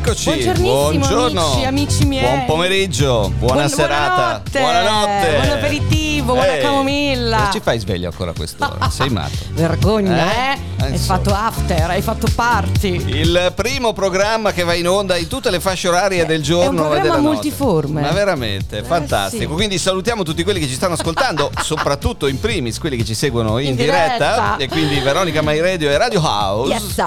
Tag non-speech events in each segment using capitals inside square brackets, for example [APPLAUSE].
Eccoci, buongiorno, amici, amici miei. buon pomeriggio, buona Buon- serata, buonanotte. buonanotte, Buon aperitivo, buona Ehi, camomilla. Cosa ci fai sveglio ancora a quest'ora? [LAUGHS] Sei matto. Vergogna, Eh? eh? Eh, Hai fatto after, hai fatto party. Il primo programma che va in onda in tutte le fasce orarie del giorno un programma e multiforme. Ma veramente, fantastico. sì. Quindi salutiamo tutti quelli che ci stanno ascoltando, [LAUGHS] soprattutto in primis quelli che ci seguono in, In diretta. diretta. E quindi Veronica My Radio e Radio House. Yes.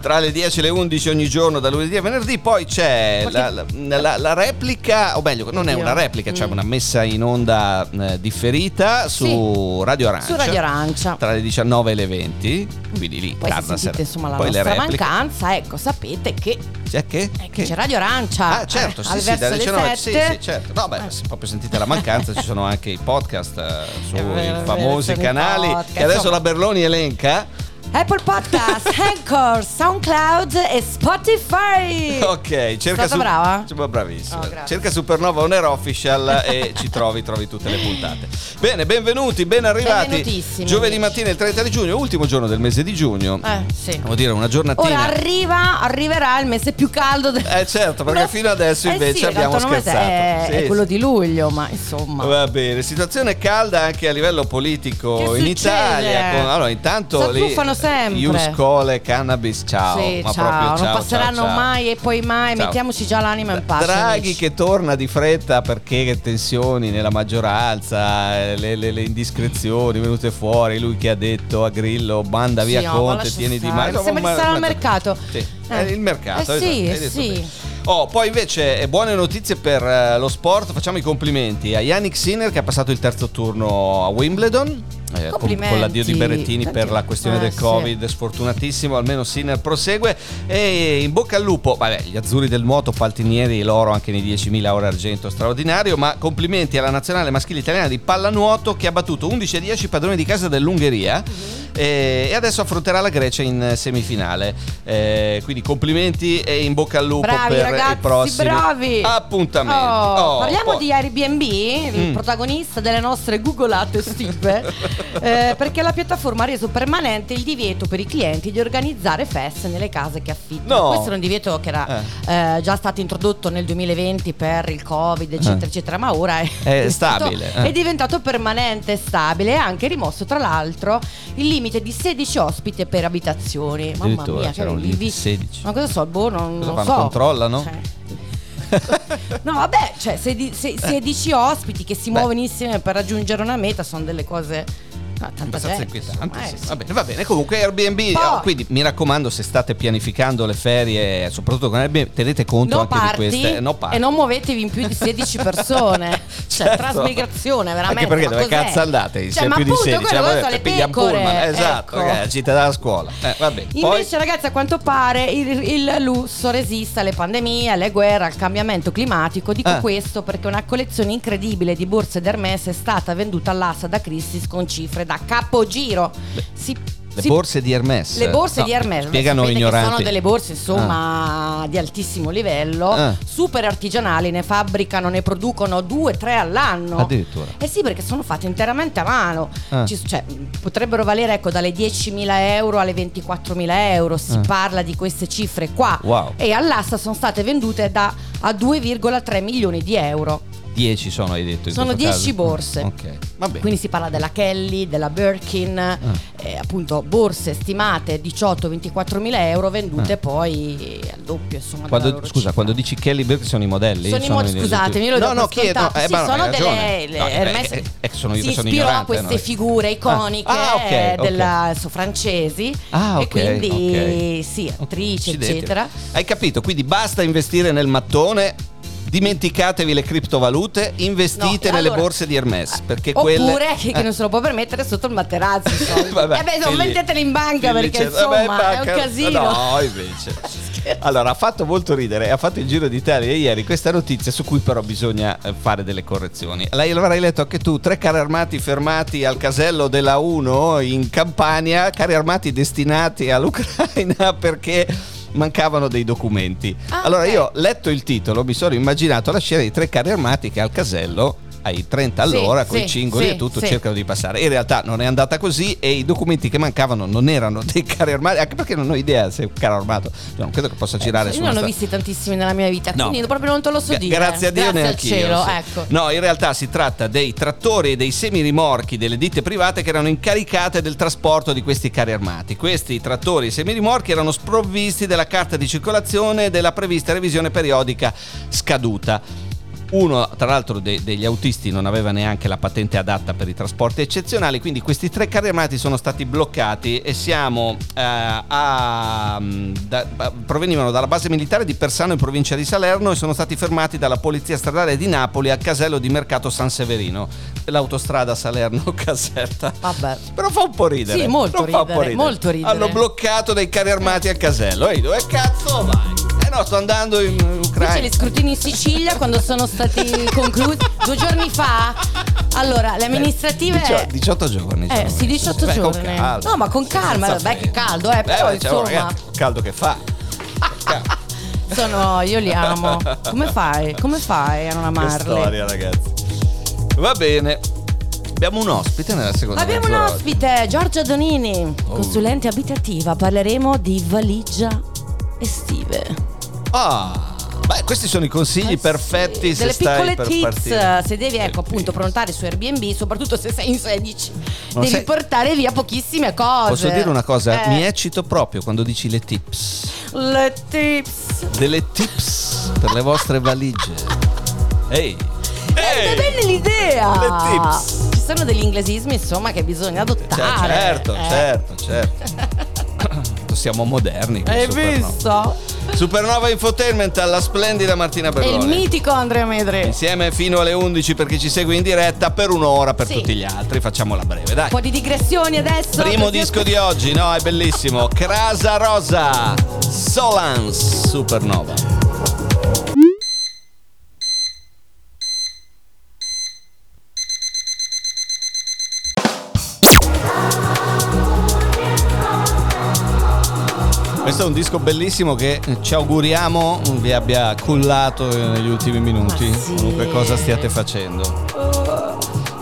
Tra le 10 e le 11 ogni giorno, da lunedì a venerdì. Poi c'è la, la- la- la replica, o meglio, non è una replica, c'è Mm. una messa in onda eh, differita su Radio Arancia. Su Radio Arancia. Tra le 19 e le 20. Quindi lì, Poi se sentite insomma la Poi nostra mancanza, ecco, sapete che, C'è che? eh, che c'è Radio Arancia. Ah, certo, eh, sì, sì, dalle le 19. Sì, 7. sì, certo. No, beh, se proprio sentite la mancanza, ci sono anche i podcast eh, [LAUGHS] sui famosi canali podcast, che adesso insomma. la Berloni elenca. Apple Podcast, [LAUGHS] Anchor, SoundCloud e Spotify. Ok, cerca Stata brava? Cioè, bravissima. Oh, cerca Supernova On Air Official e ci trovi, trovi tutte le puntate. Bene, benvenuti, ben arrivati. Benvenutissimi, Giovedì amici. mattina il 30 di giugno, ultimo giorno del mese di giugno. Eh, sì. Devo dire una giornatina. Ora arriva, arriverà il mese più caldo del Eh certo, perché No. fino adesso Eh invece sì, abbiamo l'altro mese scherzato. È, Sì, è sì. quello di luglio, ma insomma. Va bene, situazione calda anche a livello politico Che in succede? Italia. Con, allora, intanto lì Sempre. Iuscole, cannabis, ciao. sì, ma ciao, proprio non ciao, passeranno ciao, mai e poi mai, mettiamoci già l'anima in pace. Draghi amici. che torna di fretta perché che tensioni nella maggioranza, le, le- le indiscrezioni venute fuori, lui che ha detto a Grillo manda Sì, via ma Conte, tieni di mano. Sembra di stare al mercato. Sì, Eh. il mercato. Eh sì, esatto, sì. bene. Oh, poi invece eh, buone notizie per eh, lo sport, facciamo i complimenti a Yannick Sinner che ha passato il terzo turno a Wimbledon. Eh, con, l'addio di Berrettini Tanti- per la questione eh, del sì. Covid, sfortunatissimo, almeno Sinner prosegue. E in bocca al lupo, vabbè, gli azzurri del nuoto, paltinieri, l'oro anche nei 10.000 ore argento, straordinario. Ma complimenti alla nazionale maschile italiana di pallanuoto che ha battuto 11 a 10 padroni di casa dell'Ungheria. Mhm. E, adesso affronterà la Grecia in semifinale. Eh, quindi complimenti e in bocca al lupo Bravi per ragazzi, i prossimi bravi. appuntamenti. Oh, Oh, parliamo poi- di Airbnb, il Mm. protagonista delle nostre googolate estive, [LAUGHS] eh, perché la piattaforma ha reso permanente il divieto per i clienti di organizzare feste nelle case che affittano. No. Questo era un divieto che era eh, già stato introdotto nel 2020 per il Covid, eccetera, Eh. eccetera, ma ora è, È [LAUGHS] stabile, eh. è diventato permanente e stabile e ha anche rimosso, tra l'altro, il limite di 16 ospiti per abitazioni. Mamma mia, che un limite vi- di 16. Ma cosa so, boh, non, Cosa non fanno, so. controllano? Cioè. [LAUGHS] No, vabbè, cioè, se, di- se- 16 ospiti che si Beh. muovono insieme per raggiungere una meta sono delle cose. Ah, tanta gente, sì. eh, sì. Va bene, va bene. Comunque Airbnb, Poi- oh, quindi mi raccomando se state pianificando le ferie, soprattutto con Airbnb, tenete conto No anche party, di queste no party. e non muovetevi in più di 16 [LAUGHS] persone. [LAUGHS] Cioè, Certo. trasmigrazione, veramente. Anche perché dove cos'è? cazzo andate? Cioè, ma più di appunto, 16, quello sono le pecore. pullman, Esatto, ecco. ragazzi, gita dalla scuola. Eh, vabbè. Poi Invece, ragazzi, a quanto pare il, il lusso resiste alle pandemie, alle guerre, al cambiamento climatico. Dico Ah. questo perché una collezione incredibile di borse d'Hermes è stata venduta all'asta da Christie's con cifre da capogiro. Si- le si- borse di Hermes. le borse No, di Hermes Spiegano ignoranti. sono delle borse insomma di altissimo livello Ah. super artigianali ne fabbricano ne producono due tre all'anno Addirittura. eh sì perché sono fatte interamente a mano Ah. Ci- cioè, potrebbero valere ecco dalle 10.000 euro alle 24.000 euro si Ah. parla di queste cifre qua Wow. e all'asta sono state vendute da a 2,3 milioni di euro 10 sono, hai detto. in Sono questo 10 caso? borse. Ok, va bene. quindi si parla della Kelly, della Birkin, Ah. eh, appunto borse stimate 18-24 mila euro vendute Ah. poi al doppio insomma Quando- scusa, cifra. quando dici Kelly Bird sono i modelli? Sono i modelli, scusatemi, io lo no, no, per chi è? No, eh, Sì, sono hai delle le- No, eh, Hermes eh, eh, sono io si che sono ispirò a queste no? figure iconiche Ah, ok, eh, ok. della, su francesi Ah, e ok, quindi sì, attrici eccetera. Hai capito? Quindi basta investire nel mattone. Dimenticatevi le criptovalute, investite No, nelle allora- borse di Hermes. Perché Oppure quelle. chi che non se lo può permettere sotto il materazzo. [LAUGHS] Vabbè, eh beh, non metteteli in banca perché c'è- vabbè, insomma banca- è un casino. No, invece. [LAUGHS] Allora, ha fatto molto ridere, ha fatto il giro d'Italia ieri questa notizia su cui però bisogna eh, fare delle correzioni. Lei l'avrai letto anche tu, tre carri armati fermati al casello della 1 in Campania, carri armati destinati all'Ucraina [LAUGHS] perché mancavano dei documenti. Ah, allora ok. io ho letto il titolo, mi sono immaginato la scena di tre carri armati che al casello ai 30 all'ora Sì, con i sì, cingoli sì, e tutto cercano di passare. In realtà non è andata così e i documenti che mancavano non erano dei carri armati, anche perché non ho idea se è un carro armato, cioè, non credo che possa girare Io su non una ne ho visti tantissimi nella mia vita, No. quindi proprio non te lo so Gra- dire. Grazie a Dio Grazie neanche cielo, io. ecco. No, in realtà si tratta dei trattori e dei semirimorchi delle ditte private che erano incaricate del trasporto di questi carri armati. Questi trattori e semirimorchi erano sprovvisti della carta di circolazione e della prevista revisione periodica scaduta. Uno, tra l'altro, de- degli autisti non aveva neanche la patente adatta per i trasporti eccezionali, quindi questi tre carri armati sono stati bloccati e siamo eh, a, da- a- provenivano dalla base militare di Persano in provincia di Salerno e sono stati fermati dalla polizia stradale di Napoli al casello di Mercato San Severino, l'autostrada Salerno-Caserta. Vabbè. Però fa un po' ridere. Sì, molto un po' ridere, molto ridere. Hanno bloccato dei carri armati al casello. Ehi, dove cazzo vai? Eh no, sto andando in Invece Ucraina. gli scrutini in Sicilia quando sono stati [LAUGHS] conclusi due giorni fa. Allora, le amministrative. Dicio- 18 giorni. Eh, sì, messi. 18 Beh, giorni. No, ma con calma, beh, che caldo, eh, però, beh, oh, insomma. ragazzi, caldo che fa. [LAUGHS] Sono, io li amo. Come fai? Come fai a non Che amarli? storia, ragazzi. Va bene. Abbiamo un ospite nella seconda Abbiamo un ospite, Giorgia Donini, Oh. consulente abitativa. Parleremo di valigia estive. Ah, beh, questi sono i consigli Eh sì, perfetti se Delle stai piccole per tips, partire. se devi ecco appunto prenotare su Airbnb, soprattutto se sei in 16, Non devi sei- portare via pochissime cose. Posso dire una cosa? Eh, Mi eccito proprio quando dici le tips. Le tips. Delle tips per le vostre valigie. Ehi. È bene l'idea. Le tips. Ci sono degli inglesismi insomma che bisogna Cioè, adottare. certo, Eh. certo, certo. [COUGHS] Siamo moderni. Hai visto? Supernova Infotainment alla splendida Martina È il Berloni. mitico Andrea Medri. Insieme fino alle 11 per chi ci segue in diretta, per un'ora per Sì. tutti gli altri. Facciamola breve, dai. Un po' di digressioni adesso. Primo disco di oggi, no, è bellissimo. Crasa Rosa, Solans, Supernova. Questo è un disco bellissimo che ci auguriamo vi abbia cullato negli ultimi minuti, sì. qualunque cosa stiate facendo.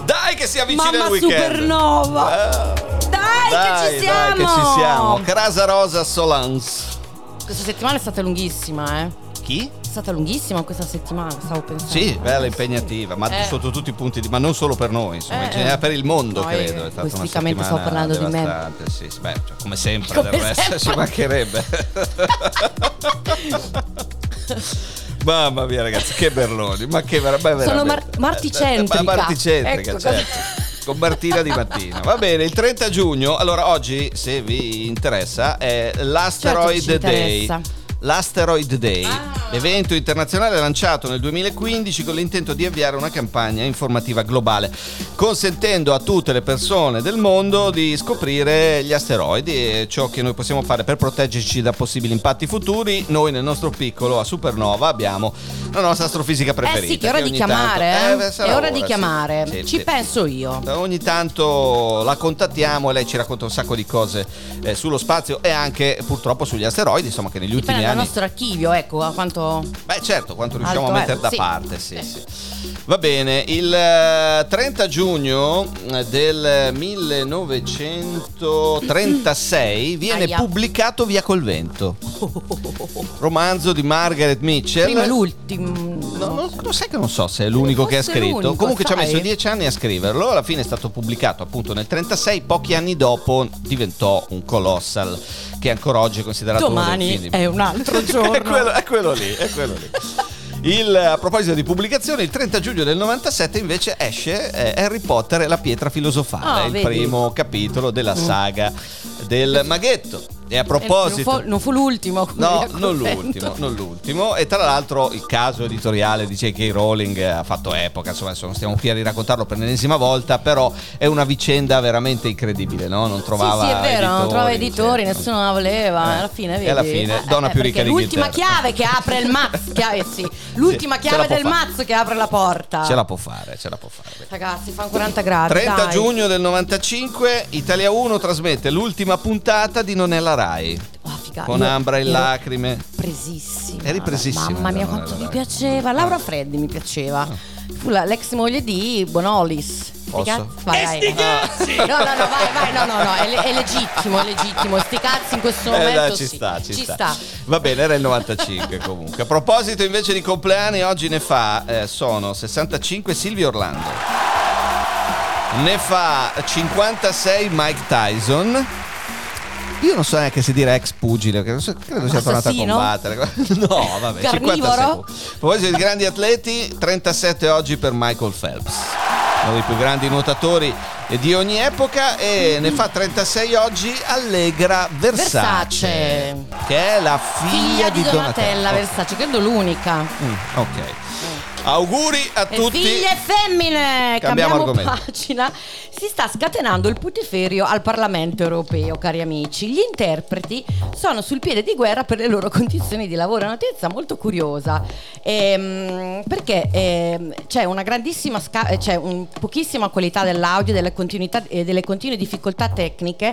Dai che si avvicina Mamma il weekend! Supernova. Eh. Dai, Dai, che ci siamo. dai, che ci siamo. Crasa Rosa Solans. Questa settimana è stata lunghissima, eh. Chi? È stata lunghissima questa settimana, stavo pensando. Sì, bella impegnativa, ma Eh. sotto tutti i punti di... ma non solo per noi, insomma, Eh, in generale per il mondo no, credo. io È stata una settimana sto parlando di me. Sì, sì, beh, cioè, come sempre Come del resto sempre. ci mancherebbe. [LAUGHS] Mamma mia ragazzi, che berloni, ma che ver- beh, Sono mar- marticentrica. Ma marticentrica, Ecco, certo. Con Martina di mattina. Va bene, il 30 giugno, allora oggi, se vi interessa, è l'Asteroid Certo Day. interessa. L'Asteroid Day, Ah. evento internazionale lanciato nel 2015 con l'intento di avviare una campagna informativa globale, consentendo a tutte le persone del mondo di scoprire gli asteroidi e ciò che noi possiamo fare per proteggerci da possibili impatti futuri. Noi nel nostro piccolo a Supernova abbiamo la nostra astrofisica preferita. Eh sì, che è ora di ogni chiamare, tanto- eh. sarà È ora di sì. chiamare. Sì, Ci sì. penso io. Ogni tanto la contattiamo e lei ci racconta un sacco di cose eh, sullo spazio e anche purtroppo sugli asteroidi, insomma che negli ultimi Dipende anni... nostro archivio, ecco, a quanto... Beh certo, quanto riusciamo Alto a mettere da sì. parte, sì, sì. Va bene, il eh, 30 giugno eh, del 1936 viene Aia. pubblicato Via col vento, romanzo di Margaret Mitchell. Prima l'ultimo. No, no, lo sai che non so se è l'unico che ha scritto. l'unico, Comunque ci ha sai? messo dieci anni a scriverlo. Alla fine è stato pubblicato appunto nel 36. Pochi anni dopo diventò un colossal che ancora oggi è considerato uno dei Domani film è un altro [LAUGHS] giorno. è, quello, è quello lì, è quello lì. Il, a proposito di pubblicazione, il 30 giugno del 97 invece esce eh, Harry Potter e la pietra filosofale, Ah, il vedi. Primo capitolo della saga del maghetto. E a Eh, proposito... non, fu, non fu l'ultimo. No, non l'ultimo, non l'ultimo. E tra l'altro il caso editoriale di J.K. Rowling ha fatto epoca, insomma, adesso non stiamo qui a raccontarlo per l'ennesima volta, però è una vicenda veramente incredibile, no? Non trovava sì, sì, è vero, non trovava editori, sì. nessuno la voleva. Eh. alla fine, E vedi? alla fine, donna più ricca perché L'ultima chiave che apre il mazzo. [LAUGHS] chiave, sì, l'ultima Sì, chiave del fare. mazzo che apre la porta. Ce la può fare, ce la può fare. Ragazzi, fanno 40 gradi. 30 dai. giugno del 95, Italia 1 trasmette l'ultima puntata di Non è la Rai. Oh, figa, Con io Ambra in ero lacrime. Presissima. Eri presissima, Mamma mia, quanto mi piaceva. Laura Freddi mi piaceva. Fu la- l'ex moglie di Bonolis. Posso? Sti cazzi- Vai, vai. No, no, no, vai, vai, no, no, no, è, le- è legittimo, è legittimo. Sti cazzi in questo Eh, momento dai, ci sì. sta, ci, Ci sta. sta. Va bene, era il 95 comunque. A proposito invece di compleanni, oggi ne fa, eh, sono 65 Silvio Orlando. Ne fa 56 Mike Tyson. Io non so neanche se dire ex pugile, credo, sia tornato a combattere. [LAUGHS] No, vabbè, Carnivoro? 56. A proposito di grandi atleti, 37 oggi per Michael Phelps. Uno dei più grandi nuotatori di ogni epoca e ne fa 36 oggi Allegra Versace, Versace. che è la figlia, Figlia di Donatella Donatella. Versace, credo l'unica. Mm, ok. Auguri a tutti. figlie e femmine! Cambiamo Cambiamo, pagina. Si sta scatenando il putiferio al Parlamento europeo, cari amici. Gli interpreti sono sul piede di guerra per le loro condizioni di lavoro. È una notizia molto curiosa. Ehm, perché ehm, c'è una grandissima sca- eh, c'è un pochissima qualità dell'audio, delle, continuità, e delle continue difficoltà tecniche,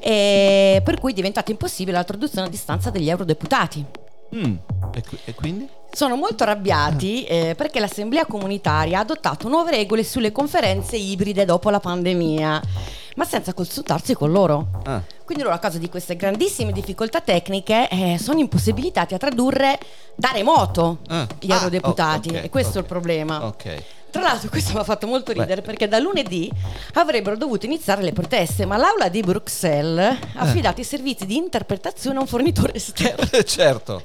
eh, per cui è diventata impossibile la traduzione a distanza degli eurodeputati. Mm, E, qui- e quindi? Sono molto arrabbiati eh, perché l'Assemblea comunitaria ha adottato nuove regole sulle conferenze ibride dopo la pandemia, ma senza consultarsi con loro. Ah. Quindi loro a causa di queste grandissime difficoltà tecniche eh, sono impossibilitati a tradurre da remoto Ah. gli Ah, eurodeputati oh, ok, e questo è ok. il problema. Ok. Tra l'altro questo mi ha fatto molto ridere perché da lunedì avrebbero dovuto iniziare le proteste, ma l'aula di Bruxelles ha affidato i servizi di interpretazione a un fornitore esterno [LAUGHS] certo.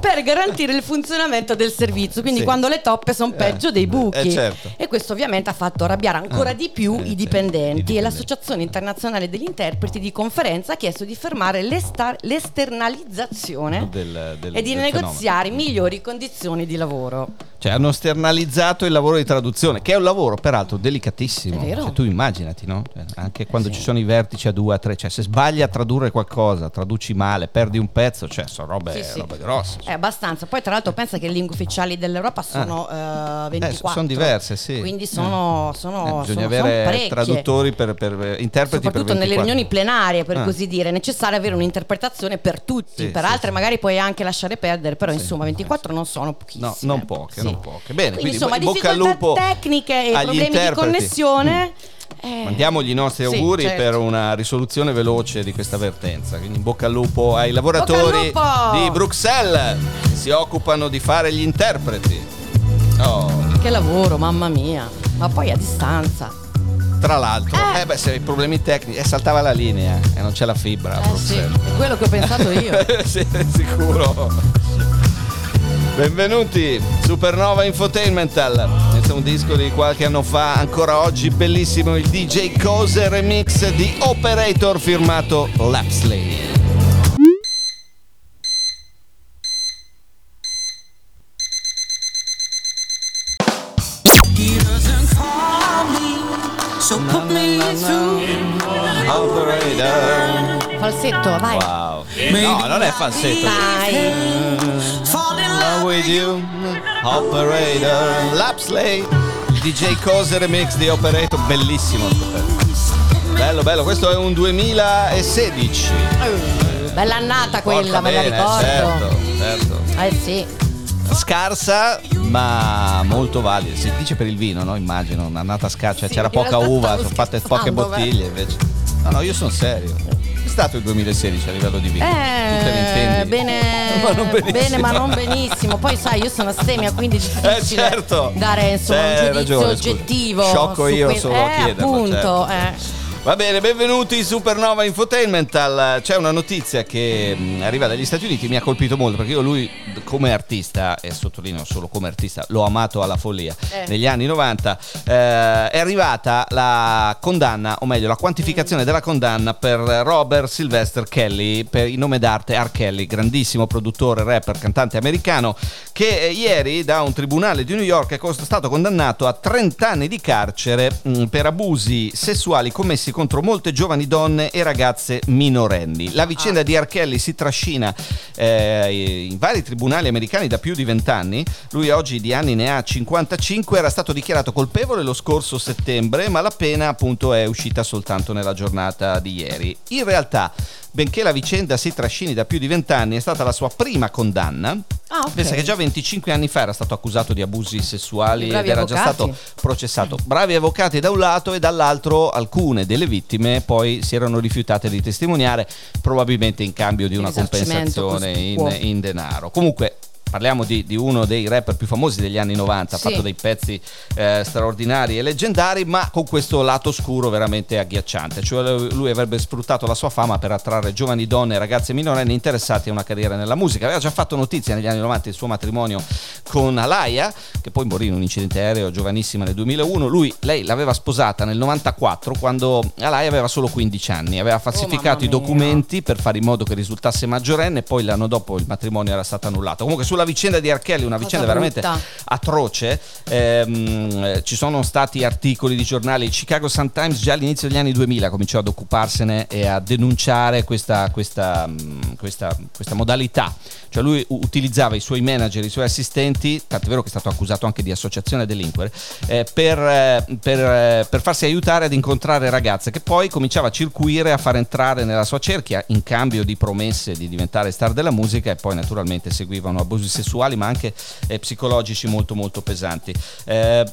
per garantire il funzionamento del servizio. Quindi Sì. quando le toppe sono peggio dei buchi. eh, certo. E questo ovviamente ha fatto arrabbiare ancora Ah, di più eh, i dipendenti. i E dipendenti. l'Associazione Internazionale degli Interpreti di Conferenza ha chiesto di fermare l'esta- l'esternalizzazione Del- del- e di negoziare migliori condizioni di lavoro. Cioè hanno esternalizzato il lavoro di traduzione, che è un lavoro peraltro delicatissimo. Cioè, tu immaginati, no? Cioè, anche quando ci sono i vertici a due, a tre, cioè se sbagli a tradurre qualcosa, traduci male, perdi un pezzo, cioè sono robe, Sì, sì. robe grosse. È abbastanza. Poi, tra l'altro, pensa che le lingue ufficiali dell'Europa sono eh, 24. sono diverse, sì. Quindi sono, sono, Eh, bisogna sono- sono avere parecchie. traduttori per, per eh, interpreti soprattutto per 24. nelle riunioni plenarie, per Ah. così dire, è necessario avere un'interpretazione per tutti, Sì, per sì, altre sì. magari puoi anche lasciare perdere, però Sì, insomma 24 non sono pochissime. No, non poche, non poche. Bene, quindi, insomma in bocca al difficoltà lupo tecniche e problemi di interpreti. connessione. eh, Mandiamogli i nostri sì, auguri certo. per una risoluzione veloce di questa vertenza. Quindi in bocca al lupo ai lavoratori lupo! di Bruxelles che si occupano di fare gli interpreti. Oh, Che lavoro, mamma mia. Ma poi a distanza. tra l'altro, Eh. eh beh, se hai problemi tecnici, eh, saltava la linea e non c'è la fibra Eh sì, è quello che ho pensato io. [LAUGHS] sì, sicuro. Benvenuti, Supernova Infotainmental. È un disco di qualche anno fa, ancora oggi bellissimo, il DJ Cose remix di Operator firmato Lapsley. Falsetto, vai. Wow. No, non è falsetto. Dai. Fall in Love with you, Operator. Lapsley. DJ Cose remix di Operator, bellissimo. Bello, bello, questo è un 2016. Bella annata quella, Porca me la ricordo. Certo, certo. Eh sì. Scarsa, ma molto valida. Si dice per il vino, no? Immagino, un'annata scarsa. Sì, C'era poca uva, sono fatte poche scherzando, bottiglie invece. No, no, io sono serio. Stato il 2016 a livello di vino. Eh, intendi? bene, [LAUGHS] Ma non benissimo. bene, ma non benissimo. Poi sai, io sono astemia, quindi è difficile Eh, certo. dare insomma, Eh, un giudizio ragione, oggettivo. Sciocco su io que- solo a eh, chiederlo, appunto, certo. eh. Va bene, benvenuti Supernova Infotainment. C'è una notizia che mh, arriva dagli Stati Uniti, mi ha colpito molto perché io lui come artista, e sottolineo solo come artista, l'ho amato alla follia Eh. negli anni 90, eh, è arrivata la condanna, o meglio la quantificazione della condanna per Robert Sylvester Kelly, per il nome d'arte R. Kelly, grandissimo produttore, rapper, cantante americano, che eh, ieri da un tribunale di New York è stato condannato a 30 anni di carcere mh, per abusi sessuali commessi contro molte giovani donne e ragazze minorenni. La vicenda di R. Kelly si trascina eh, in vari tribunali americani da più di 20 anni. Lui oggi di anni ne ha 55, era stato dichiarato colpevole lo scorso settembre, ma la pena appunto è uscita soltanto nella giornata di ieri. In realtà, benché la vicenda si trascini da più di 20 anni, è stata la sua prima condanna. Ah, ok. Pensa che già 25 anni fa era stato accusato di abusi sessuali ed era già stato processato. Bravi avvocati da un lato e dall'altro alcune delle vittime poi si erano rifiutate di testimoniare, probabilmente in cambio di una compensazione in, in denaro. Comunque. Parliamo di, di uno dei rapper più famosi degli anni 90, ha Sì. fatto dei pezzi eh, straordinari e leggendari, ma con questo lato scuro veramente agghiacciante. Cioè lui- avrebbe sfruttato la sua fama per attrarre giovani donne e ragazze minorenni interessati a una carriera nella musica. Aveva già fatto notizia negli anni 90 il suo matrimonio con Alaya, che poi morì in un incidente aereo giovanissima nel 2001. Lui, lei l'aveva sposata nel 94 quando Alaya aveva solo 15 anni. Aveva falsificato i mamma mia. documenti per fare in modo che risultasse maggiorenne e poi l'anno dopo il matrimonio era stato annullato. Comunque sulla vicenda di R. Kelly, una Cosa vicenda veramente brutta. atroce. Ehm, eh, ci sono stati articoli di giornali. Il Chicago Sun Times già all'inizio degli anni 2000 cominciò ad occuparsene e a denunciare questa, questa, mh, questa- questa modalità. Cioè lui utilizzava i suoi manager, i suoi assistenti, tant'è vero che è stato accusato anche di associazione a delinquere, eh, per, eh, per, eh, per farsi aiutare ad incontrare ragazze che poi cominciava a circuire, a far entrare nella sua cerchia in cambio di promesse di diventare star della musica e poi naturalmente seguivano abusi sessuali ma anche eh, psicologici molto molto pesanti. Eh,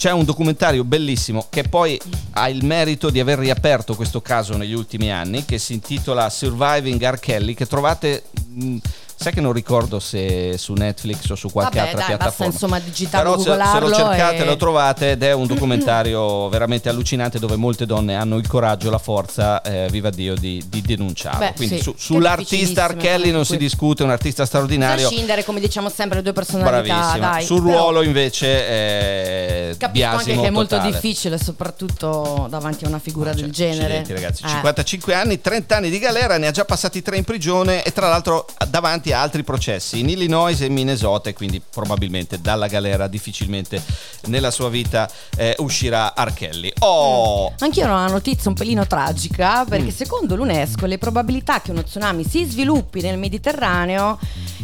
c'è un documentario bellissimo che poi ha il merito di aver riaperto questo caso negli ultimi anni che si intitola Surviving R. Kelly che trovate mh, sai che non ricordo se su Netflix o su qualche Vabbè, altra dai, basta, piattaforma insomma, digitarlo, però se, se lo cercate e- lo trovate ed è un documentario veramente allucinante dove molte donne hanno il coraggio la forza eh, viva Dio di, di denunciarlo Beh, quindi sì, su- sull'artista Kelly non si discute è un artista straordinario A scindere, come diciamo sempre, le due personalità. Dai. Sul Però ruolo invece è Capisco anche che è molto totale. difficile, soprattutto davanti a una figura Cioè, del genere. accidenti, ragazzi, Eh. 55 anni, 30 anni di galera, ne ha già passati 3 in prigione e tra l'altro davanti a altri processi in Illinois e in Minnesota e quindi probabilmente dalla galera difficilmente nella sua vita eh, uscirà Archelli. Oh! Anch'io ho una notizia un pelino tragica Mm. perché secondo l'UNESCO le probabilità che uno tsunami si sviluppi nel Mediterraneo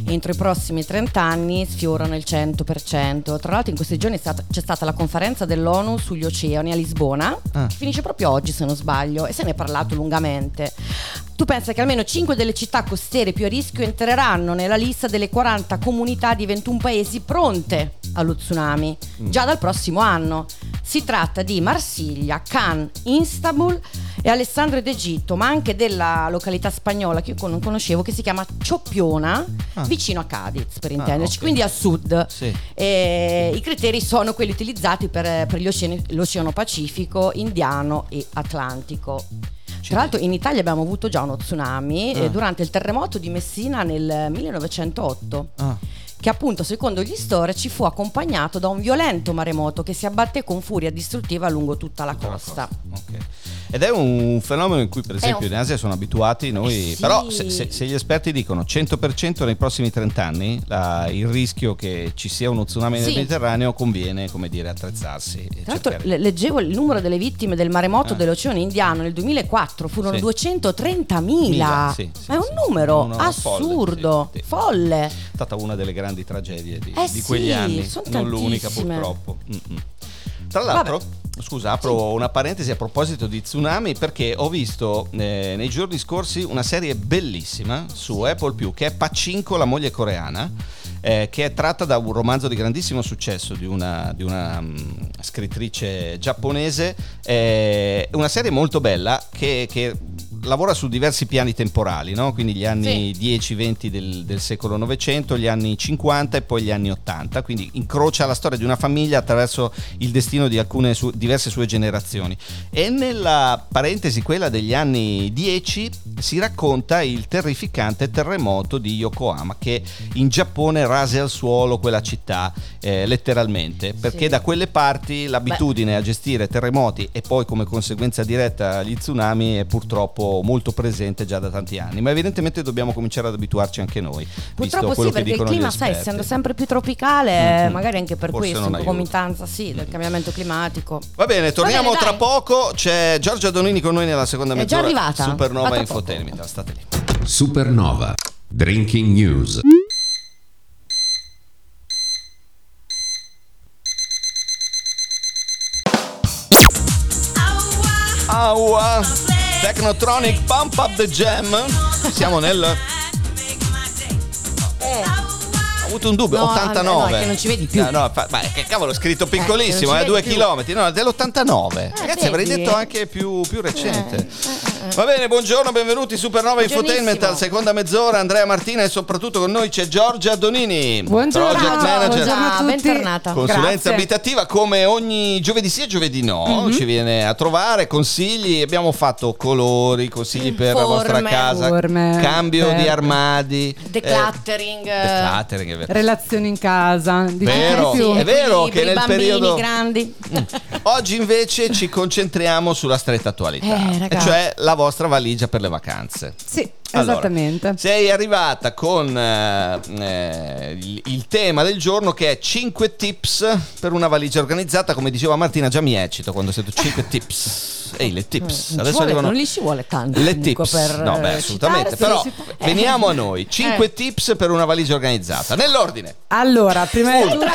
entro i prossimi 30 anni sfiorano il 100%. Tra l'altro in questi giorni c'è stata la conferenza dell'ONU sugli oceani a Lisbona, Ah. che finisce proprio oggi se non sbaglio, e se ne è parlato lungamente. Tu pensa che almeno 5 delle città costiere più a rischio entreranno nella lista delle 40 comunità di 21 paesi pronte allo tsunami già dal prossimo anno. Si tratta di Marsiglia, Cannes, Istanbul e Alessandro d'Egitto, ma anche della località spagnola che io non conoscevo che si chiama Cioppiona, Ah. vicino a Cadiz per intenderci, ok. quindi a sud. Sì. E I criteri sono quelli utilizzati per, per oceani- l'Oceano Pacifico, Indiano e Atlantico. Tra l'altro in Italia abbiamo avuto già uno tsunami eh, Ah. durante il terremoto di Messina nel 1908 Ah. Che appunto secondo gli storici fu accompagnato da un violento maremoto che si abbatté con furia distruttiva lungo tutta la Tutta la costa. Ok. Ed è un fenomeno in cui per esempio un- in Asia sono abituati noi, Eh sì. però se, se- se gli esperti dicono 100% nei prossimi 30 anni la- il rischio che ci sia uno tsunami nel Sì. Mediterraneo conviene come dire attrezzarsi. Tra l'altro cercare- le- leggevo il numero delle vittime del maremoto Eh. dell'Oceano Indiano nel 2004 furono Sì. 230.000. Mila, sì, sì, Ma è un numero folle, assurdo, sì. folle. è stata una delle grandi tragedie di, Eh di quegli anni, non l'unica purtroppo. Mm-mm. Tra l'altro, scusa, apro una parentesi a proposito di tsunami perché ho visto eh, nei giorni scorsi una serie bellissima su Apple Più che è Pacinco, la moglie coreana. eh, che è tratta da un romanzo di grandissimo successo di una, di una, mm, scrittrice giapponese, eh, una serie molto bella che, che lavora su diversi piani temporali, no? quindi gli anni 10-20 del, del secolo Novecento, gli anni 50 e poi gli anni 80, quindi incrocia la storia di una famiglia attraverso il destino di alcune su- diverse sue generazioni. E nella parentesi, quella degli anni 10, si racconta il terrificante terremoto di Yokohama che in Giappone rase al suolo quella città, eh, letteralmente, perché Sì. da quelle parti l'abitudine a gestire terremoti e poi come conseguenza diretta gli tsunami è purtroppo molto presente già da tanti anni, ma evidentemente dobbiamo cominciare ad abituarci anche noi. Purtroppo sì, perché il clima, sai, essendo sempre più tropicale, Mhm. magari anche per Forse questo, in aiuta. concomitanza sì, del cambiamento climatico. Va bene, torniamo bene, tra poco. C'è Giorgia Donini con noi nella seconda È già mezz'ora. arrivata? Supernova Infotainment. State lì. Supernova. Drinking News. Aua! Technotronic Pump Up the Jam. Siamo nel. Ho avuto un dubbio, No, 89. no, è che non ci vedi più. No, no, fa- ma che cavolo, è scritto che piccolissimo, eh, ci due più. chilometri. No, è dell'89. Eh, Ragazzi, avrei vedi? detto anche più, più recente. Eh, eh, eh. Va bene, buongiorno, benvenuti Supernova Infotainment al seconda mezz'ora. Andrea Martina e soprattutto con noi c'è Giorgia Donini. Buongiorno, Project Manager. buongiorno a tutti. Bentornata. Consulenza Grazie. abitativa come ogni giovedì sì e giovedì no, Mhm. ci viene a trovare consigli, abbiamo fatto colori, consigli per la vostra Forme. casa, Forme, cambio di per- armadi, Decluttering, eh, decluttering, è vero. Relazioni in casa, di Vero, di più. è vero equilibri, che nel bambini, periodo- grandi. [LAUGHS] Oggi invece ci concentriamo sulla stretta attualità, Eh, e ragazzi. cioè la vostra valigia per le vacanze. Sì, Allora, esattamente. sei arrivata con eh, eh, il, il tema del giorno che è 5 tips per una valigia organizzata. Come diceva Martina, già mi eccito quando sento 5 [LAUGHS] tips. Ehi, le tips. Ci Adesso vuole- arrivano non gli ci vuole tanto le tips. per, no, beh, eh, assolutamente. citare, Però. Eh. veniamo a noi. 5 Eh. tips per una valigia organizzata. Nell'ordine. Allora, prima di tutto,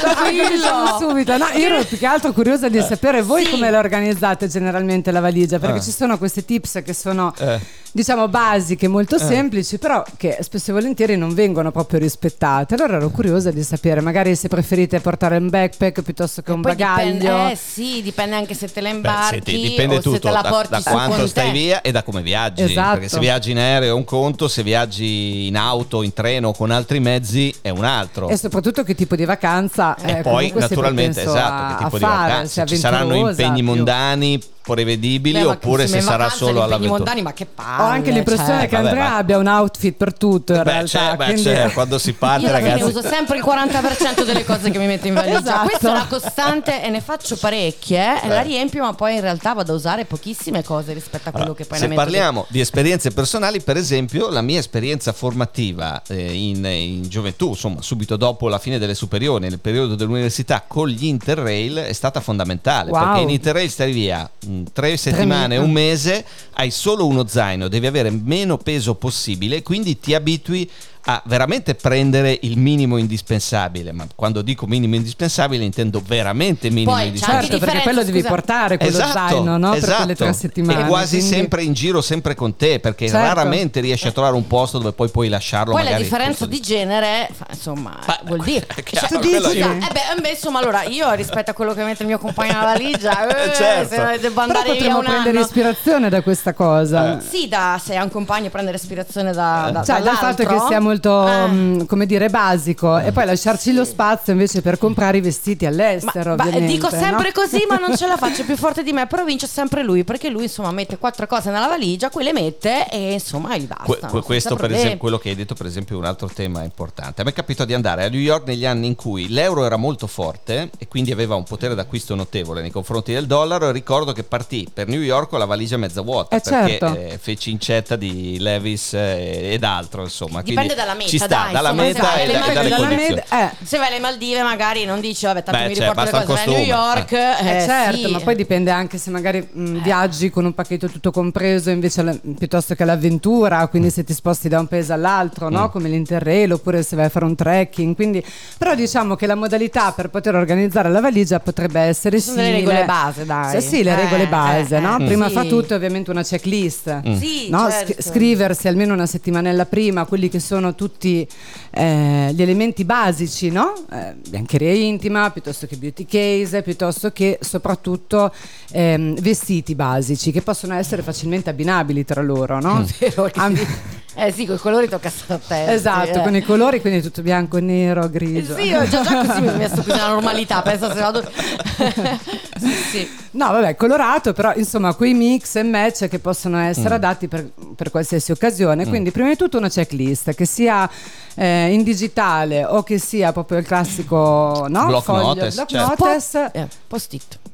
diciamo subito. No, io ero più che altro curiosa di sapere voi Sì. come la organizzate generalmente la valigia, perché Eh. ci sono questi tips che sono Eh. diciamo basiche, molto semplici, però che spesso e volentieri non vengono proprio rispettate. Allora ero curiosa di sapere, magari se preferite portare un backpack piuttosto che un Poi bagaglio. dipende, eh sì, dipende anche se te la Beh, imbarchi senti, dipende o se tutto la da, porti da quanto stai via e da come viaggi. Esatto. Perché se viaggi in aereo è un conto, se viaggi in auto, in treno o con altri mezzi è un altro. E soprattutto che tipo di vacanza E eh, poi naturalmente esatto, a, che tipo di fare, se Ci saranno impegni più- mondani prevedibili Beh, oppure se sarà vacanza solo all'avventura. mondani, ma che palle, Ho anche l'impressione cioè. che vabbè, Andrea ma- abbia un outfit per tutto in Beh, realtà. c'è, beh, quindi- c'è, quando si parte [LAUGHS] Io alla ragazzi uso sempre il 40% delle cose che mi metto in valigia. Esatto. Questa è una costante e ne faccio parecchie e la riempio, ma poi in realtà vado a usare pochissime cose rispetto a quello Allora, che poi se ne metto parliamo di esperienze personali, per esempio, la mia esperienza formativa eh, in, in gioventù, insomma, subito dopo la fine delle superiori, nel periodo dell'università con gli Interrail è stata fondamentale. Wow. Perché in Interrail stai via mh, tre settimane, un mese, hai solo uno zaino, devi avere meno peso possibile, quindi ti abitui a veramente prendere il minimo indispensabile. Ma quando dico minimo indispensabile intendo veramente minimo Poi indispensabile. Certo, perché differenza, poi lo devi scusa. portare quello zaino no? per quelle tre settimane. E quasi quindi- sempre in giro, sempre con te, perché Certo. raramente riesci a trovare un posto dove poi puoi lasciarlo. Poi la differenza di genere, insomma, Ma- vuol dire. [LAUGHS] chiaro, Cioè, quello scusa, io- eh beh, insomma, allora io rispetto a quello che mette il mio compagno nella valigia, [LAUGHS] eh, Certo. se devo Però andare via potremmo un prendere anno. ispirazione da questa cosa. Sì, da, se hai un compagno prendere ispirazione da, da, Cioè, dal fatto che sia molto, Eh. mh, come dire, basico e poi lasciarci lo spazio invece per comprare i vestiti all'estero, Ma- ovviamente. dico sempre no? così, ma non ce la [LAUGHS] faccio più forte di me. Però vince sempre lui perché lui, insomma, mette quattro cose nella valigia, quelle mette e insomma gli basta. Que- que- questo, per esempio, quello che hai detto, per esempio, è un altro tema importante. A me è capitato di andare a New York negli anni in cui l'euro era molto forte e quindi aveva un potere d'acquisto notevole nei confronti del dollaro. E ricordo che partì per New York con la valigia mezza vuota Eh, perché certo. eh, feci incetta di Levis eh, ed altro. Insomma, Dipende Quindi dalla meta, Ci sta, dai, dalla insomma, se meta vai e, da- e dalle Dalla condizioni. med- eh. Se vai alle Maldive, magari non dici, vabbè, tanto Beh, mi cioè, riporto le cose il vai a New York. Eh, eh, certo, sì. ma poi dipende anche se magari mh, viaggi con un pacchetto tutto compreso invece la- piuttosto che l'avventura, quindi se ti sposti da un paese all'altro, no? Mm. come l'Interrail, oppure se vai a fare un trekking. Quindi, però diciamo che la modalità per poter organizzare la valigia potrebbe essere Ci sono simile. regole base, dai. Sì, sì, le Eh, regole base, eh, no? eh. Prima Sì. fa tutto ovviamente una checklist. Mm. Sì, no? certo. Sc- scriversi almeno una settimanella prima quelli che sono sono tutti eh, gli elementi basici, no? Eh, biancheria intima, piuttosto che beauty case, piuttosto che soprattutto ehm, vestiti basici che possono essere facilmente abbinabili tra loro, no? [LAUGHS] Vero, [LAUGHS] Am- sì. Eh sì, con i colori tocca stare attenti. Esatto, eh. con i colori, quindi tutto bianco, nero, grigio. Sì, io già, già così mi ho [LAUGHS] messo così la normalità, pensa se vado... [LAUGHS] sì, sì. No, vabbè, colorato, però insomma quei mix e match che possono essere adatti per, per qualsiasi occasione. Quindi, prima di tutto, una checklist che sia eh, in digitale o che sia proprio il classico no? Block foglio, notice, block certo. notice, Eh,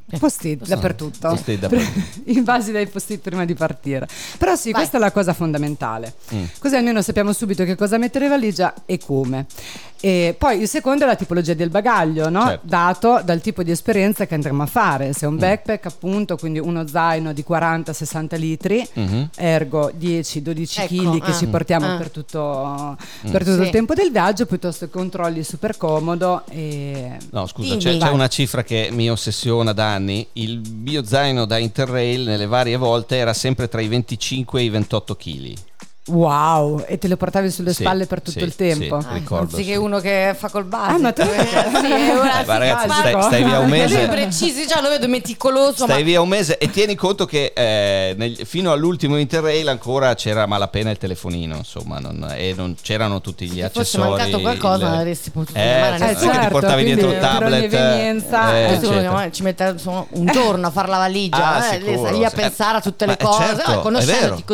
post-it. Eh. Post-it dappertutto, Post-it dappertutto. [LAUGHS] in base dai post-it prima di partire. Però sì, Vai. questa è la cosa fondamentale. Mm. Così almeno sappiamo subito che cosa mettere in valigia e come. E poi il secondo è la tipologia del bagaglio, no? Certo. dato dal tipo di esperienza che andremo a fare. Se è un Mm. backpack, appunto, quindi uno zaino di 40-60 litri, Mhm. ergo 10-12 Ecco, kg che ah. ci portiamo Ah. per tutto, per tutto Sì. il tempo del viaggio, piuttosto che controlli super comodo. E... No, scusa, c'è, c'è una cifra che mi ossessiona da anni. Il mio zaino da Interrail nelle varie volte era sempre tra i 25 e i 28 kg. Wow, e te lo portavi sulle Sì, spalle per tutto sì, il tempo. sì. Ricordo, Anziché sì. uno che fa col base. Ah, ma tu- sì, ora Eh, ma ragazzi, stai, stai via un Lui è mese. preciso, già lo vedo meticoloso. Stai ma... via un mese e tieni conto che eh, nel- fino all'ultimo Interrail ancora c'era malapena il telefonino, insomma, non- e non c'erano tutti gli Se fosse accessori. mancato qualcosa, il- avresti potuto eh, chiamare cioè, Eh, che ti certo, portavi quindi dietro il tablet. evenienza, eh, eh, vogliamo- ci mette insomma, un giorno a fare la valigia, Ah, eh, sicuro, lì a sì. pensare a tutte le eh, cose, certo,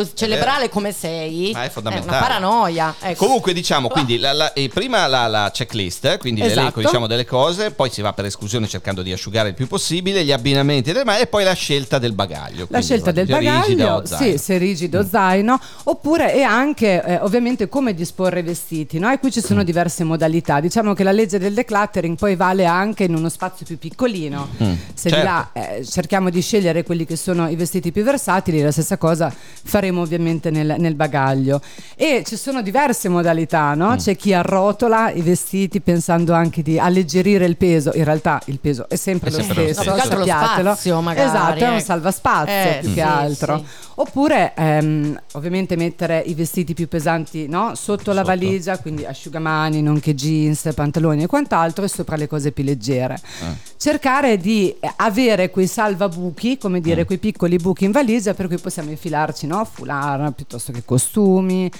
eh, cerebrale vero. come sei, Ma è è fondamentale. una paranoia. ecco. Comunque diciamo, quindi la- la- eh, prima la, la checklist, eh, quindi Esatto. l'elenco diciamo, delle cose, poi si va per esclusione cercando di asciugare il più possibile, gli abbinamenti e poi la scelta del bagaglio. La quindi scelta del rigida bagaglio, sì, se rigido o zaino, oppure e anche eh, ovviamente come disporre i vestiti, no? E qui ci sono Mm. diverse modalità. Diciamo che la legge del decluttering poi vale anche in uno spazio più piccolino. Mm, Se di certo. là eh, cerchiamo di scegliere quelli che sono i vestiti più versatili, la stessa cosa faremo ovviamente nel, nel bagaglio. E ci sono diverse modalità, no? Mm. C'è chi arrotola i vestiti pensando anche di alleggerire il peso, in realtà il peso è sempre È lo sempre lo stesso, stesso. Sappiatelo. spazio, magari, Esatto, è un salvaspazio Eh, più sì, che altro. sì. Oppure ehm, ovviamente mettere i vestiti più pesanti no? sotto la Sotto. valigia, quindi asciugamani, nonché jeans, pantaloni e quant'altro, e sopra le cose più leggere. Eh. Cercare di eh, avere quei salvabuchi, come dire, Mm. quei piccoli buchi in valigia, per cui possiamo infilarci no? foulard piuttosto che costumi.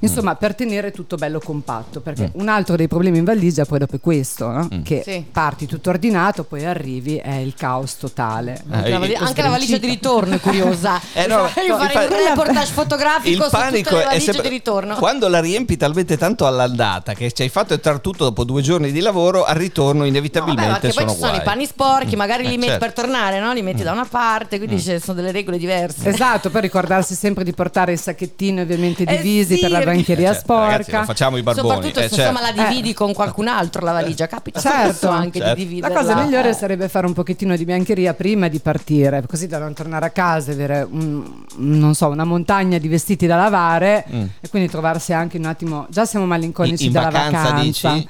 Insomma, per tenere tutto bello compatto, perché un altro dei problemi in valigia poi dopo è questo, no? Mm. che Sì. parti tutto ordinato, poi arrivi, è il caos totale. Anche, la, Eh, vali- io- anche la valigia di ritorno è curiosa. [LAUGHS] Eh, no, [LAUGHS] Io no, farei infatti- un reportage fotografico Il su tutte panico le è valigie sempre di ritorno. quando la riempi talmente tanto all'andata che ci hai fatto entrare tutto dopo due giorni di lavoro, al ritorno No, inevitabilmente vabbè, sono ci sono guai. Panni sporchi, magari Eh, li metti certo. per tornare, no? Li metti da una parte, quindi ci sono delle regole diverse. Esatto, poi ricordarsi sempre di portare i sacchettini ovviamente Eh divisi sì, per la bancheria Eh, certo, ragazzi, sporca. lo facciamo i barboni. Soprattutto eh, se certo. insomma la dividi con qualcun altro la valigia, capita Certo, anche certo. di La dividerla. cosa migliore Eh. sarebbe fare un pochettino di biancheria prima di partire, così da non tornare a casa e avere un- non so, una montagna di vestiti da lavare Mm. e quindi trovarsi anche un attimo. Già siamo malinconici In- in dalla vacanza, vacanza. dici?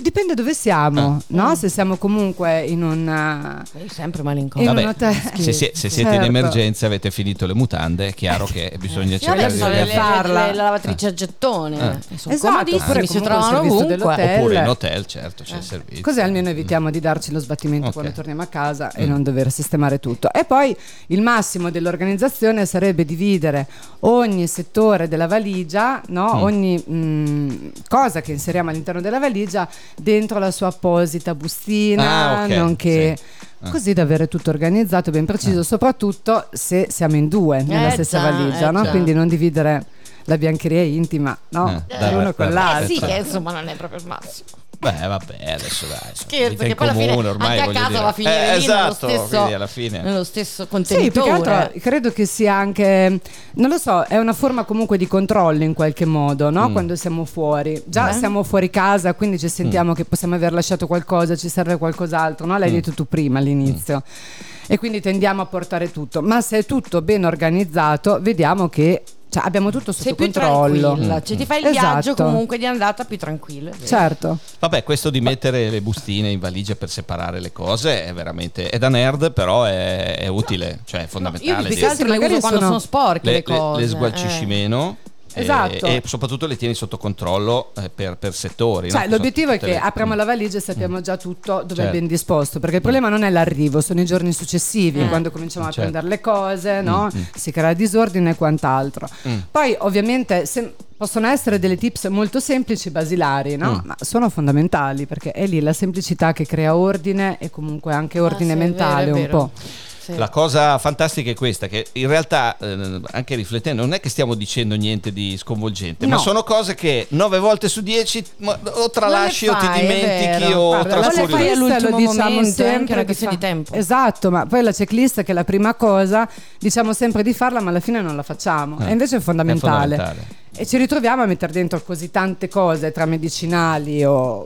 Dipende dove siamo, no? Se siamo comunque in un Sei sempre malinconia. in Vabbè, se, sie- se siete in Certo. emergenza e avete finito le mutande, è chiaro che bisogna Sì, adesso cercare di le, farla. le- le lavatrici a gettone Eh. sono Esatto, comodissime, oppure si trovano ovunque. Oppure in hotel, certo, c'è il servizio. Così almeno evitiamo di darci lo sbattimento Ok. quando torniamo a casa e non dover sistemare tutto. E poi il massimo dell'organizzazione sarebbe dividere ogni settore della valigia, no? Mm. ogni mh, cosa che inseriamo all'interno della valigia dentro la sua apposita bustina, Ah, ok, nonché sì. Ah. così da avere tutto organizzato, ben preciso, soprattutto se siamo in due nella Eh stessa già, valigia, eh no? quindi non dividere la biancheria intima, no? Eh, L'uno dai, con l'altro. Eh sì, che insomma non è proprio il massimo. Beh, vabbè, adesso dai. Scherzo, che poi alla fine ormai, anche a casa dire. va a finire Eh, lì nello esatto, stesso, quindi alla fine. nello stesso Sì, più che contenitore. altro credo che sia anche, non lo so, è una forma comunque di controllo in qualche modo, no? Mm. Quando siamo fuori. Già Beh. siamo fuori casa, quindi ci Mm. sentiamo che possiamo aver lasciato qualcosa, ci serve qualcos'altro, no? L'hai Mm. detto tu prima all'inizio. E quindi tendiamo a portare tutto. Ma se è tutto ben organizzato, vediamo che cioè, abbiamo tutto sotto Sei più controllo. tranquilla, cioè ti fai il Esatto. viaggio comunque di andata più tranquillo. Certo. Vabbè, questo di mettere le bustine in valigia per separare le cose è veramente. è da nerd, però è, è utile, cioè è Io fondamentale. più Di- che altro le magari uso quando sono- sono sporche le, le, le- cose. le sgualcisci eh. meno. E- Esatto. E, soprattutto le tieni sotto controllo eh, per, per settori. Cioè, no? l'obiettivo è che le- apriamo la valigia e sappiamo già tutto dove Certo. è ben disposto. Perché il problema non è l'arrivo, sono i giorni successivi, quando cominciamo a Certo. prendere le cose, no? si crea disordine e quant'altro. Mm. Poi, ovviamente, se- possono essere delle tips molto semplici, basilari, no? Mm. ma sono fondamentali perché è lì la semplicità che crea ordine e comunque anche ordine Ah, sì, mentale vero, un po'. Sì. La cosa fantastica è questa, che in realtà, eh, anche riflettendo, non è che stiamo dicendo niente di sconvolgente, ma No. sono cose che 9 volte su 10 ma- o tralasci o ti fai, dimentichi o trascuri. fai checklist all'ultimo lo diciamo momento, è anche sempre una questione di tempo. Esatto, ma poi la checklist che è la prima cosa, diciamo sempre di farla, ma alla fine non la facciamo. Eh, e invece è fondamentale. è fondamentale. E ci ritroviamo a mettere dentro così tante cose tra medicinali o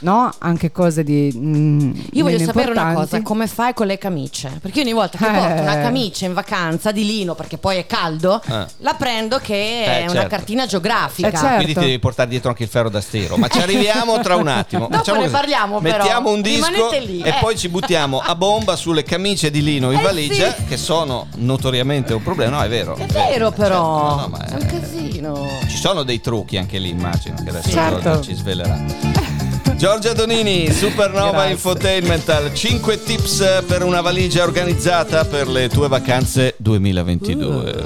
no? anche cose di mm, Io voglio sapere una cosa, come fai con le camicie? Perché ogni volta che Eh. porto una camicia in vacanza di lino, perché poi è caldo, Eh. la prendo che è Eh, una certo. cartina geografica. Eh, certo. Quindi ti devi portare dietro anche il ferro da stiro. Ma ci arriviamo tra un attimo. Dopo ne parliamo, però. Mettiamo un disco lì, e eh. poi ci buttiamo a bomba sulle camicie di lino in Eh, valigia, sì. che sono notoriamente un problema. No, è vero. È vero però, Certo, no, no, ma è è- un casino. Ci sono dei trucchi anche lì, immagino, che adesso Certo. Ci svelerà. Giorgia Donini, Supernova Grazie. Infotainmental, 5 tips per una valigia organizzata per le tue vacanze 2022.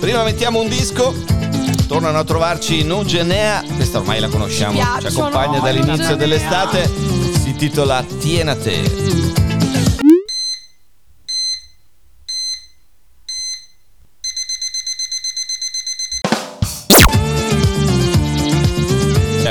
Prima mettiamo un disco. Tornano a trovarci Nugenea, questa ormai la conosciamo, Ci accompagna dall'inizio dell'estate, si titola Tiena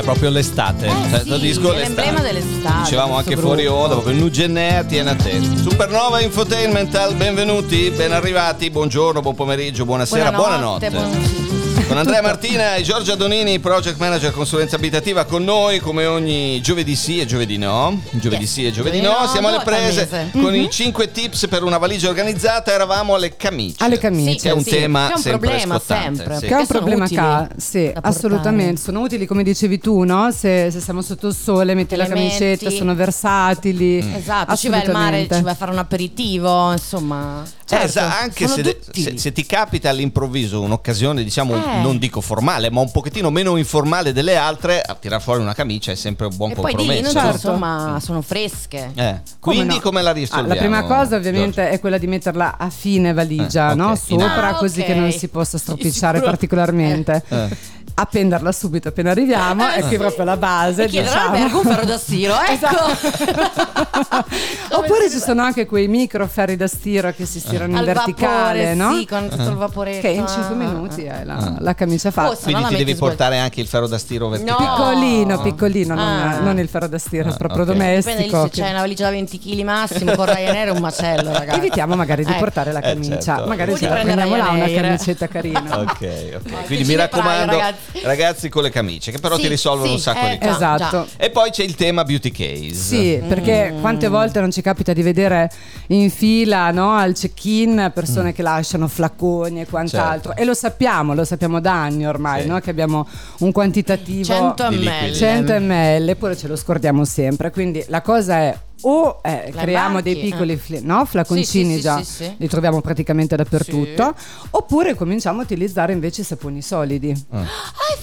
te. È proprio l'estate. Eh, Cioè, sì, disco è l'estate. l'emblema dell'estate, Dicevamo anche fuori gruppo. onda, proprio Nugenea, tiene a te. Supernova Infotainmental, benvenuti, ben arrivati, buongiorno, buon pomeriggio, buonasera, buonanotte. buonanotte. Con Andrea Martina e Giorgia Donini, project manager consulenza abitativa con noi come ogni giovedì sì e giovedì no. Giovedì Yes. sì e giovedì Giovedì no. no, Siamo alle prese mese. con i 5 tips per una valigia organizzata. Eravamo alle camicie. Alle camicie. Che è un Sì, tema che è un sempre problema scottante, sempre, sì. Che è un sono problema ca- sì, assolutamente. Sono utili come dicevi tu, no? Se, se siamo sotto il sole, metti Te la camicetta, sono versatili. Mm. Esatto, ci vai al mare, ci vai a fare un aperitivo, insomma. Eh, Certo, esatto, anche se, se- se ti capita all'improvviso un'occasione, diciamo, Eh. Non dico formale, ma un pochettino meno informale delle altre, a tirar fuori una camicia è sempre un buon E poi di compromesso. non Certo. insomma, sono fresche. Eh, Come Quindi no? come la Ah, risolviamo? la prima cosa ovviamente Giorgio? è quella di metterla a fine valigia, Eh, no? ok. Sopra, Ah, così che non si possa Sì, stropicciare sicuro. particolarmente. Eh. Appenderla subito appena arriviamo, Eh, è qui sì. proprio la base. E chiedere diciamo. all'albergo un ferro da stiro, [LAUGHS] ecco. Oppure ci sono anche quei micro ferri da stiro che si stirano in Al verticale, vapore, no? sì, con tutto il vaporetto. Che in 5 Ah, minuti ah. hai la, la camicia fatta. Oh, se Quindi ti devi portare anche il ferro da stiro verticale. No. Piccolino, piccolino, non, Ah. non il ferro da stiro, Ah, proprio ok. Dipende lì domestico. se che- c'hai una valigia da 20 kg massimo con Ryanair è un macello, ragazzi. Evitiamo magari di Ecco. portare la Eh, camicia, certo. magari prendere prendiamo là una camicetta carina. [LAUGHS] Ok, ok. Quindi mi raccomando, ragazzi. ragazzi. con le camicie, che però Sì, ti risolvono sì, un sacco eh, di cose. Esatto. già. E poi c'è il tema beauty case. Sì, perché Mm. quante volte non ci capita di vedere in fila no, al check-in Mm. persone che lasciano flacconi e quant'altro. E lo sappiamo, lo sappiamo da anni ormai, Certo. Sì. no, che abbiamo un quantitativo 100 Di ml. liquidi. 100 ml, eppure ce lo scordiamo sempre. Quindi la cosa è o eh, creiamo dei bacchi, piccoli eh. fli- no, flaconcini Sì, sì, già, sì, sì. li troviamo praticamente dappertutto, oppure cominciamo a utilizzare invece i saponi solidi. Ah,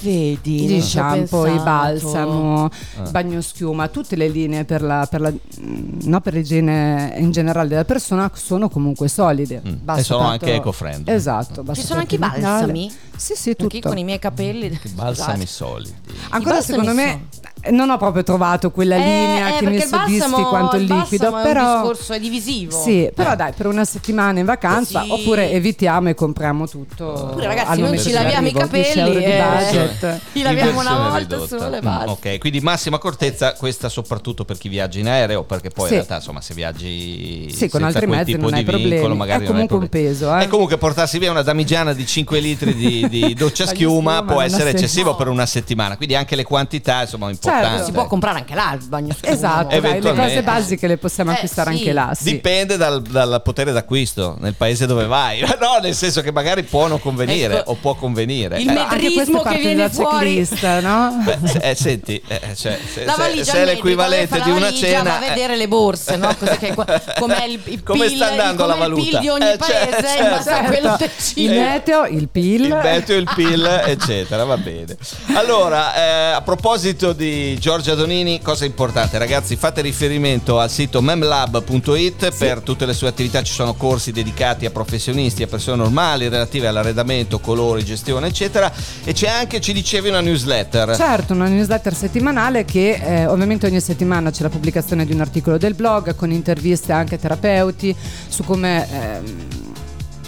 vedi. Di non ci ho shampoo, i pensato. balsamo, bagnoschiuma, tutte le linee per, la, per, la, mm, no, per l'igiene in generale della persona sono comunque solide. Mm. Basta E sono tanto- anche eco-friendly. Esatto. basta Ci sono anche i balsami? Sì, sì, tutto. con i miei capelli. Balsami Scusate. solidi. Ancora balsami secondo me eh, non ho proprio trovato quella Eh, linea eh, che mi il soddisfi quanto il il liquido, però discorso, è divisivo. Sì, però dai, per una settimana in vacanza Sì. oppure evitiamo e compriamo tutto. Oppure ragazzi, noi ci laviamo i dell'arrivo, 10 euro capelli e [LAUGHS] li laviamo una volta ridotta. solo e basta. Ok, quindi massima accortezza, questa soprattutto per chi viaggia in aereo, perché poi Sì. in realtà insomma se viaggi Sì, con senza altri quel mezzi tipo non di hai problemi. vincolo, magari È comunque un peso, eh. E comunque portarsi via una damigiana di 5 litri di, di [LAUGHS] doccia schiuma può essere eccessivo per una settimana, quindi anche le quantità insomma un pochino importante. Si può comprare anche là il bagno schiuma. Esatto, dai, le cose basiche le possiamo Eh, acquistare sì. anche là. Sì. Dipende dal, dal potere d'acquisto nel paese dove vai. [LAUGHS] No, nel senso che magari può non convenire Ecco, o può convenire. il Eh, me- Anche questo Metrismo che viene della fuori. checklist, no? [LAUGHS] beh, se- eh, senti, eh, cioè, se, La se- valigia se è l'equivalente la di una cena. va a eh, vedere le borse, no? Cos'è [LAUGHS] com'è il, il Come PIL, sta andando la il PIL valuta? di ogni Eh, paese, certo, certo. il meteo, il PIL. il meteo, il PIL, eccetera, va bene. Allora, eh, a proposito di Giorgia Donini, cosa importante, ragazzi, fate riferimento al sito memlab.it per tutte le sue attività, ci sono corsi dedicati a professionisti, a persone normali, relative all'arredamento, colori, gestione, eccetera, e c'è anche, ci dicevi, una newsletter. Certo, una newsletter settimanale che eh, ovviamente ogni settimana c'è la pubblicazione di un articolo del blog con interviste anche a terapeuti su come ehm,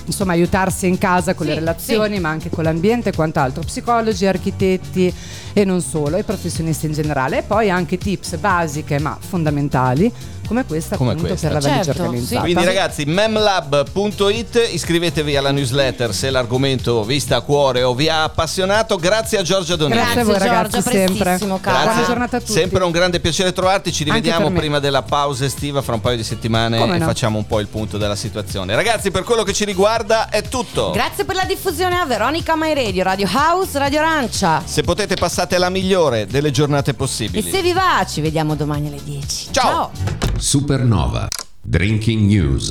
insomma aiutarsi in casa con Sì, le relazioni ma anche con l'ambiente e quant'altro, psicologi, architetti e non solo, e professionisti in generale. E poi anche tips basiche ma fondamentali come questa Come appunto questa. per la valigia Certo, organizzata. Quindi ragazzi, memlab.it, iscrivetevi alla newsletter se l'argomento vi sta a cuore o vi ha appassionato. Grazie a Giorgia Donini. Grazie a voi Giorgia, ragazzi sempre. prestissimo, cara. Buona giornata a tutti. Sempre un grande piacere trovarti. Ci rivediamo prima della pausa estiva, fra un paio di settimane, Come e no. facciamo un po' il punto della situazione. Ragazzi, per quello che ci riguarda è tutto. Grazie per la diffusione a Veronica My Radio, Radio House, Radio Arancia. Se potete, passate la migliore delle giornate E possibili. se vi va, ci vediamo domani alle 10. Ciao. Supernova. Drinking News.